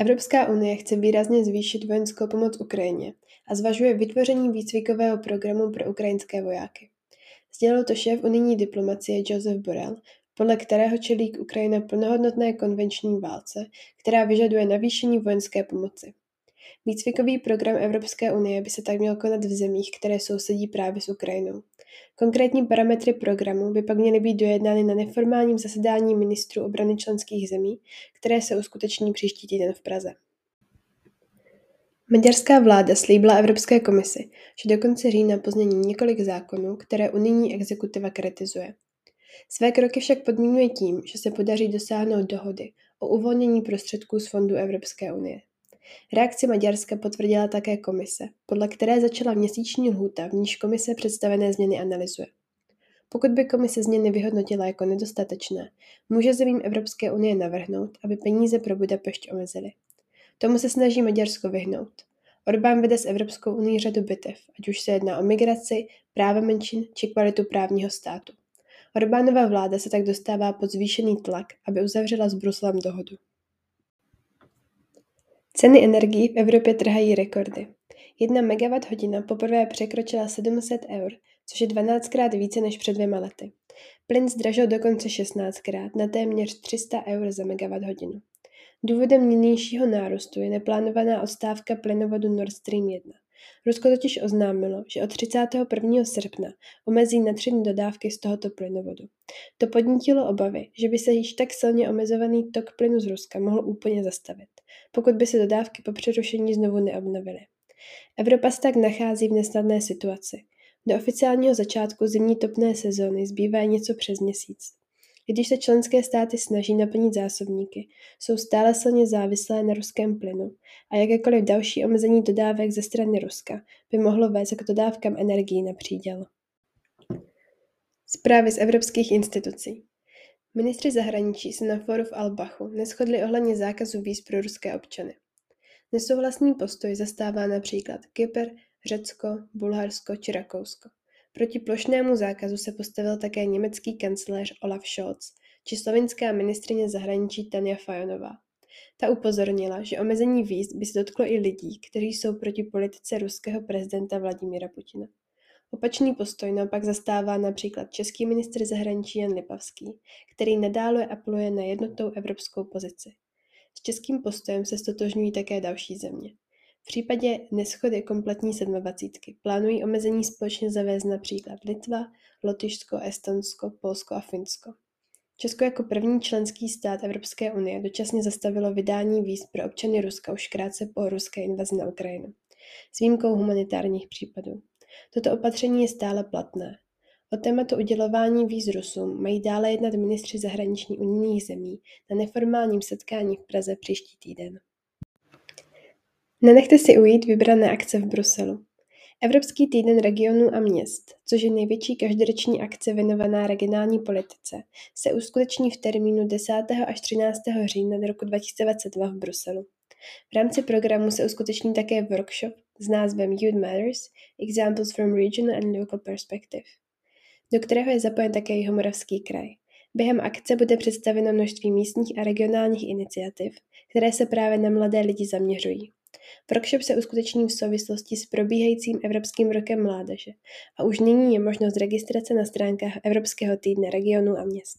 Evropská unie chce výrazně zvýšit vojenskou pomoc Ukrajině a zvažuje vytvoření výcvikového programu pro ukrajinské vojáky. Sdělil to šéf unijní diplomacie Joseph Borrell, podle kterého čelí Ukrajina plnohodnotné konvenční válce, která vyžaduje navýšení vojenské pomoci. Výcvikový program Evropské unie by se tak měl konat v zemích, které sousedí právě s Ukrajinou. Konkrétní parametry programu by pak měly být dojednány na neformálním zasedání ministrů obrany členských zemí, které se uskuteční příští týden v Praze. Maďarská vláda slíbila Evropské komisi, že do konce října pozmění několik zákonů, které unijní exekutiva kritizuje. Své kroky však podmínuje tím, že se podaří dosáhnout dohody o uvolnění prostředků z fondu Evropské unie. Reakci Maďarska potvrdila také komise, podle které začala měsíční lhůta, v níž komise představené změny analyzuje. Pokud by komise změny vyhodnotila jako nedostatečné, může zemím Evropské unie navrhnout, aby peníze pro Budapešť omezily. Tomu se snaží Maďarsko vyhnout. Orbán vede s Evropskou unii řadu bitev, ať už se jedná o migraci, práva menšin či kvalitu právního státu. Orbánova vláda se tak dostává pod zvýšený tlak, aby uzavřela s Bruslem dohodu. Ceny energií v Evropě trhají rekordy. Jedna megawatt hodina poprvé překročila 700 eur, což je 12krát více než před dvěma lety. Plyn zdražil dokonce 16krát na téměř 300 eur za megawatt hodinu. Důvodem nynějšího nárůstu je neplánovaná odstávka plynovodu Nord Stream 1. Rusko totiž oznámilo, že od 31. srpna omezí na tři dodávky z tohoto plynovodu. To podnítilo obavy, že by se již tak silně omezovaný tok plynu z Ruska mohl úplně zastavit, pokud by se dodávky po přerušení znovu neobnovily. Evropa se tak nachází v nesnadné situaci. Do oficiálního začátku zimní topné sezóny zbývá něco přes měsíc. Když se členské státy snaží naplnit zásobníky, jsou stále silně závislé na ruském plynu a jakékoliv další omezení dodávek ze strany Ruska by mohlo vést k dodávkám energií na příděl. Zprávy z evropských institucí. Ministři zahraničí se na fóru v Albachu neschodli ohledně zákazu víz pro ruské občany. Nesouhlasný postoj zastává například Kypr, Řecko, Bulharsko či Rakousko. Proti plošnému zákazu se postavil také německý kancléř Olaf Scholz či slovinská ministrině zahraničí Tanja Fajonová. Ta upozornila, že omezení víz by se dotklo i lidí, kteří jsou proti politice ruského prezidenta Vladimíra Putina. Opačný postoj naopak zastává například český ministr zahraničí Jan Lipavský, který nadále apeluje na jednotou evropskou pozici. S českým postojem se stotožňují také další země. V případě neschody kompletní sedmadvacítky plánují omezení společně zavést například Litva, Lotyšsko, Estonsko, Polsko a Finsko. Česko jako první členský stát Evropské unie dočasně zastavilo vydání víz pro občany Ruska už krátce po ruské invazi na Ukrajinu, s výjimkou humanitárních případů. Toto opatření je stále platné. O tématu udělování víz Rusům mají dále jednat ministři zahraniční unijních zemí na neformálním setkání v Praze příští týden. Nenechte si ujít vybrané akce v Bruselu. Evropský týden regionů a měst, což je největší každoroční akce věnovaná regionální politice, se uskuteční v termínu 10. až 13. října roku 2022 v Bruselu. V rámci programu se uskuteční také workshop s názvem Youth Matters – Examples from Regional and Local Perspective, do kterého je zapojen také Jihomoravský kraj. Během akce bude představeno množství místních a regionálních iniciativ, které se právě na mladé lidi zaměřují. Workshop se uskuteční v souvislosti s probíhajícím Evropským rokem mládeže a už nyní je možnost registrace na stránkách Evropského týdne regionů a měst.